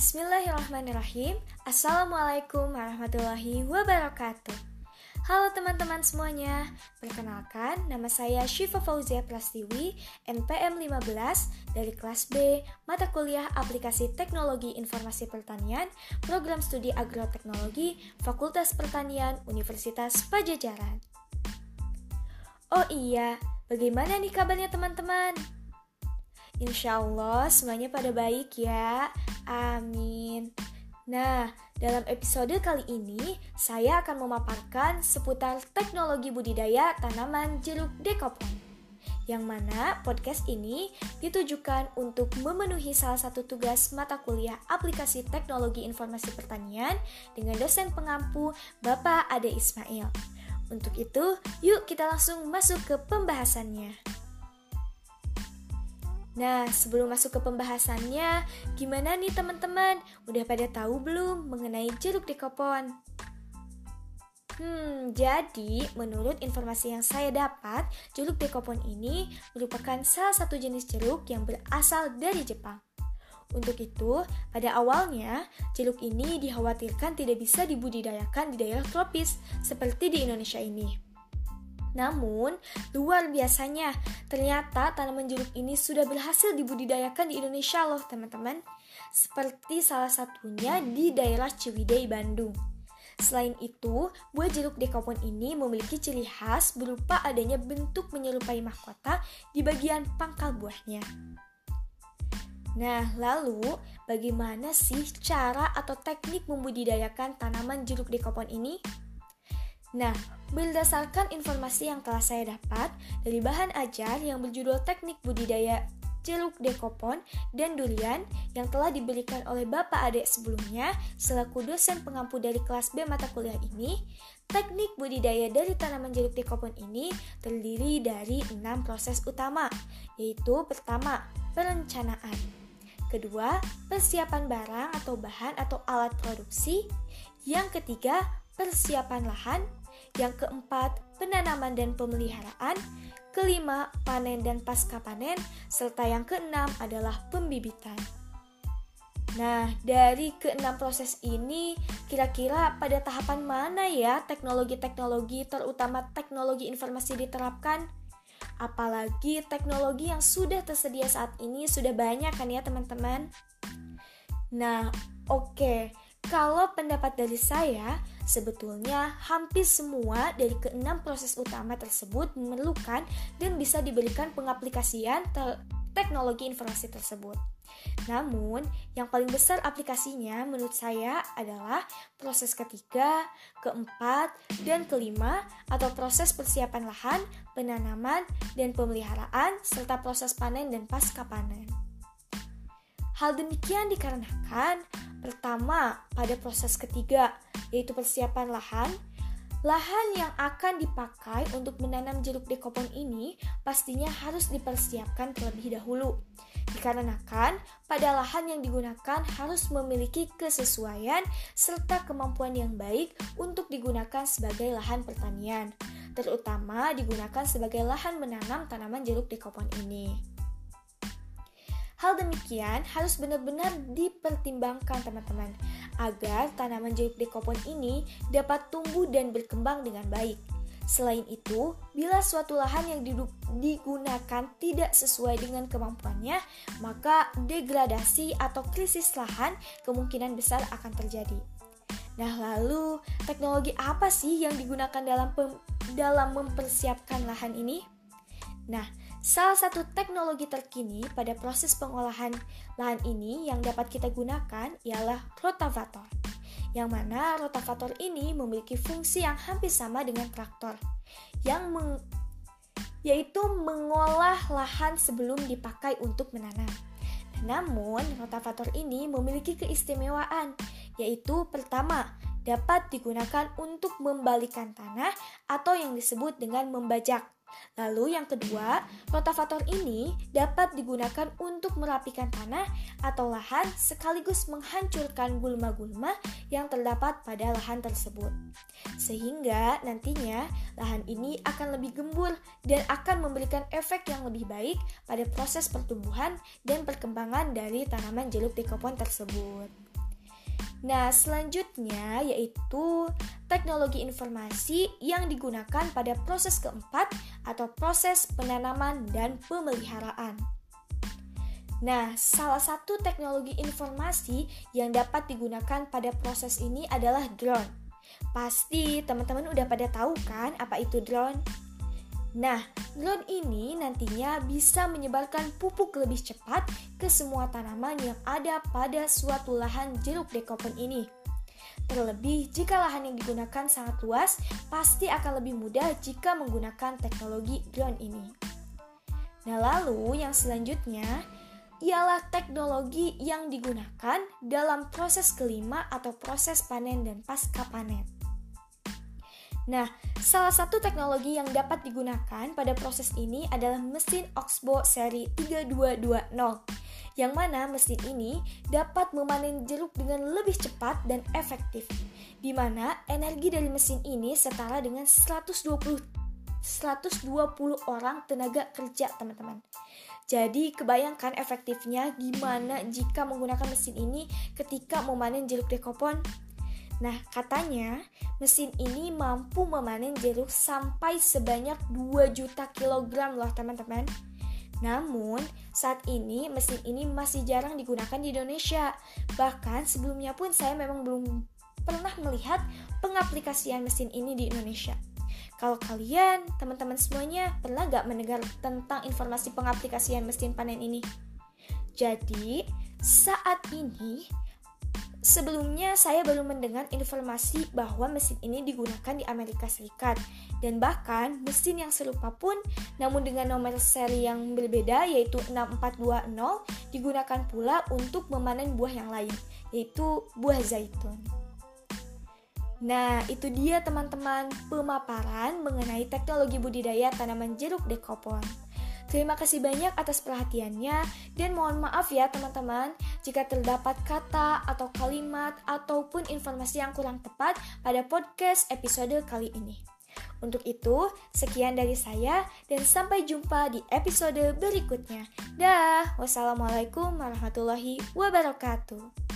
Bismillahirrahmanirrahim. Assalamualaikum warahmatullahi wabarakatuh. Halo teman-teman semuanya Perkenalkan, nama saya Syifa Fauzia Prastiwi NPM 15 dari kelas B Mata Kuliah Aplikasi Teknologi Informasi Pertanian Program Studi Agroteknologi Fakultas Pertanian Universitas Pajajaran. Oh iya, bagaimana nih kabarnya teman-teman? Insya Allah semuanya pada baik ya. Amin. Nah, dalam episode kali ini saya akan memaparkan seputar teknologi budidaya tanaman jeruk dekopon. Yang mana podcast ini ditujukan untuk memenuhi salah satu tugas mata kuliah aplikasi teknologi informasi pertanian dengan dosen pengampu Bapak Ade Ismail. Untuk itu, yuk kita langsung masuk ke pembahasannya. Nah, sebelum masuk ke pembahasannya, gimana nih teman-teman? Udah pada tahu belum mengenai jeruk dekopon? Hmm, jadi menurut informasi yang saya dapat, jeruk dekopon ini merupakan salah satu jenis jeruk yang berasal dari Jepang. Untuk itu, pada awalnya, jeruk ini dikhawatirkan tidak bisa dibudidayakan di daerah tropis seperti di Indonesia ini. Namun, luar biasanya, ternyata tanaman jeruk ini sudah berhasil dibudidayakan di Indonesia loh teman-teman. Seperti salah satunya di daerah Ciwidey, Bandung. Selain itu, buah jeruk dekopon ini memiliki ciri khas berupa adanya bentuk menyerupai mahkota di bagian pangkal buahnya. Nah, lalu bagaimana sih cara atau teknik membudidayakan tanaman jeruk dekopon ini? Nah, berdasarkan informasi yang telah saya dapat dari bahan ajar yang berjudul Teknik Budidaya Jeruk Dekopon dan Durian yang telah diberikan oleh Bapak Adek sebelumnya selaku dosen pengampu dari kelas B mata kuliah ini, teknik budidaya dari tanaman jeruk dekopon ini terdiri dari enam proses utama, yaitu pertama, perencanaan. Kedua, persiapan barang atau bahan atau alat produksi. Yang ketiga, persiapan lahan. Yang keempat, penanaman dan pemeliharaan. Kelima, panen dan pasca panen. Serta yang keenam adalah pembibitan. Nah, dari keenam proses ini, kira-kira pada tahapan mana ya teknologi-teknologi, terutama teknologi informasi diterapkan? Apalagi teknologi yang sudah tersedia saat ini sudah banyak kan ya teman-teman? Nah, oke. Okay. Kalau pendapat dari saya, sebetulnya hampir semua dari keenam proses utama tersebut memerlukan dan bisa diberikan pengaplikasian te teknologi informasi tersebut. Namun, yang paling besar aplikasinya menurut saya adalah proses ketiga, keempat, dan kelima atau proses persiapan lahan, penanaman, dan pemeliharaan serta proses panen dan pasca panen. Hal demikian dikarenakan pertama pada proses ketiga yaitu persiapan lahan, lahan yang akan dipakai untuk menanam jeruk dekopon ini pastinya harus dipersiapkan terlebih dahulu. Dikarenakan pada lahan yang digunakan harus memiliki kesesuaian serta kemampuan yang baik untuk digunakan sebagai lahan pertanian, terutama digunakan sebagai lahan menanam tanaman jeruk dekopon ini. Hal demikian harus benar-benar dipertimbangkan teman-teman agar tanaman jeruk dekopon ini dapat tumbuh dan berkembang dengan baik. Selain itu, bila suatu lahan yang digunakan tidak sesuai dengan kemampuannya, maka degradasi atau krisis lahan kemungkinan besar akan terjadi. Nah, lalu teknologi apa sih yang digunakan dalam dalam mempersiapkan lahan ini? Nah, Salah satu teknologi terkini pada proses pengolahan lahan ini yang dapat kita gunakan ialah rotavator. Yang mana rotavator ini memiliki fungsi yang hampir sama dengan traktor, yang meng yaitu mengolah lahan sebelum dipakai untuk menanam. Namun, rotavator ini memiliki keistimewaan, yaitu pertama, dapat digunakan untuk membalikan tanah atau yang disebut dengan membajak. Lalu yang kedua, rotavator ini dapat digunakan untuk merapikan tanah atau lahan sekaligus menghancurkan gulma-gulma yang terdapat pada lahan tersebut. Sehingga nantinya lahan ini akan lebih gembur dan akan memberikan efek yang lebih baik pada proses pertumbuhan dan perkembangan dari tanaman jeruk dekopon tersebut. Nah, selanjutnya yaitu teknologi informasi yang digunakan pada proses keempat atau proses penanaman dan pemeliharaan. Nah, salah satu teknologi informasi yang dapat digunakan pada proses ini adalah drone. Pasti teman-teman udah pada tahu kan apa itu drone? Nah, drone ini nantinya bisa menyebarkan pupuk lebih cepat ke semua tanaman yang ada pada suatu lahan jeruk dekopon ini. Terlebih, jika lahan yang digunakan sangat luas, pasti akan lebih mudah jika menggunakan teknologi drone ini. Nah, lalu yang selanjutnya ialah teknologi yang digunakan dalam proses kelima atau proses panen dan pasca panen. Nah, salah satu teknologi yang dapat digunakan pada proses ini adalah mesin Oxbow seri 3220 yang mana mesin ini dapat memanen jeruk dengan lebih cepat dan efektif di mana energi dari mesin ini setara dengan 120 120 orang tenaga kerja teman-teman. Jadi kebayangkan efektifnya gimana jika menggunakan mesin ini ketika memanen jeruk dekopon Nah, katanya mesin ini mampu memanen jeruk sampai sebanyak 2 juta kilogram loh teman-teman. Namun, saat ini mesin ini masih jarang digunakan di Indonesia. Bahkan sebelumnya pun saya memang belum pernah melihat pengaplikasian mesin ini di Indonesia. Kalau kalian, teman-teman semuanya, pernah gak mendengar tentang informasi pengaplikasian mesin panen ini? Jadi, saat ini Sebelumnya saya baru mendengar informasi bahwa mesin ini digunakan di Amerika Serikat dan bahkan mesin yang serupa pun namun dengan nomor seri yang berbeda yaitu 6420 digunakan pula untuk memanen buah yang lain yaitu buah zaitun. Nah, itu dia teman-teman pemaparan mengenai teknologi budidaya tanaman jeruk dekopon. Terima kasih banyak atas perhatiannya dan mohon maaf ya teman-teman jika terdapat kata atau kalimat ataupun informasi yang kurang tepat pada podcast episode kali ini. Untuk itu, sekian dari saya dan sampai jumpa di episode berikutnya. Dah, wassalamualaikum warahmatullahi wabarakatuh.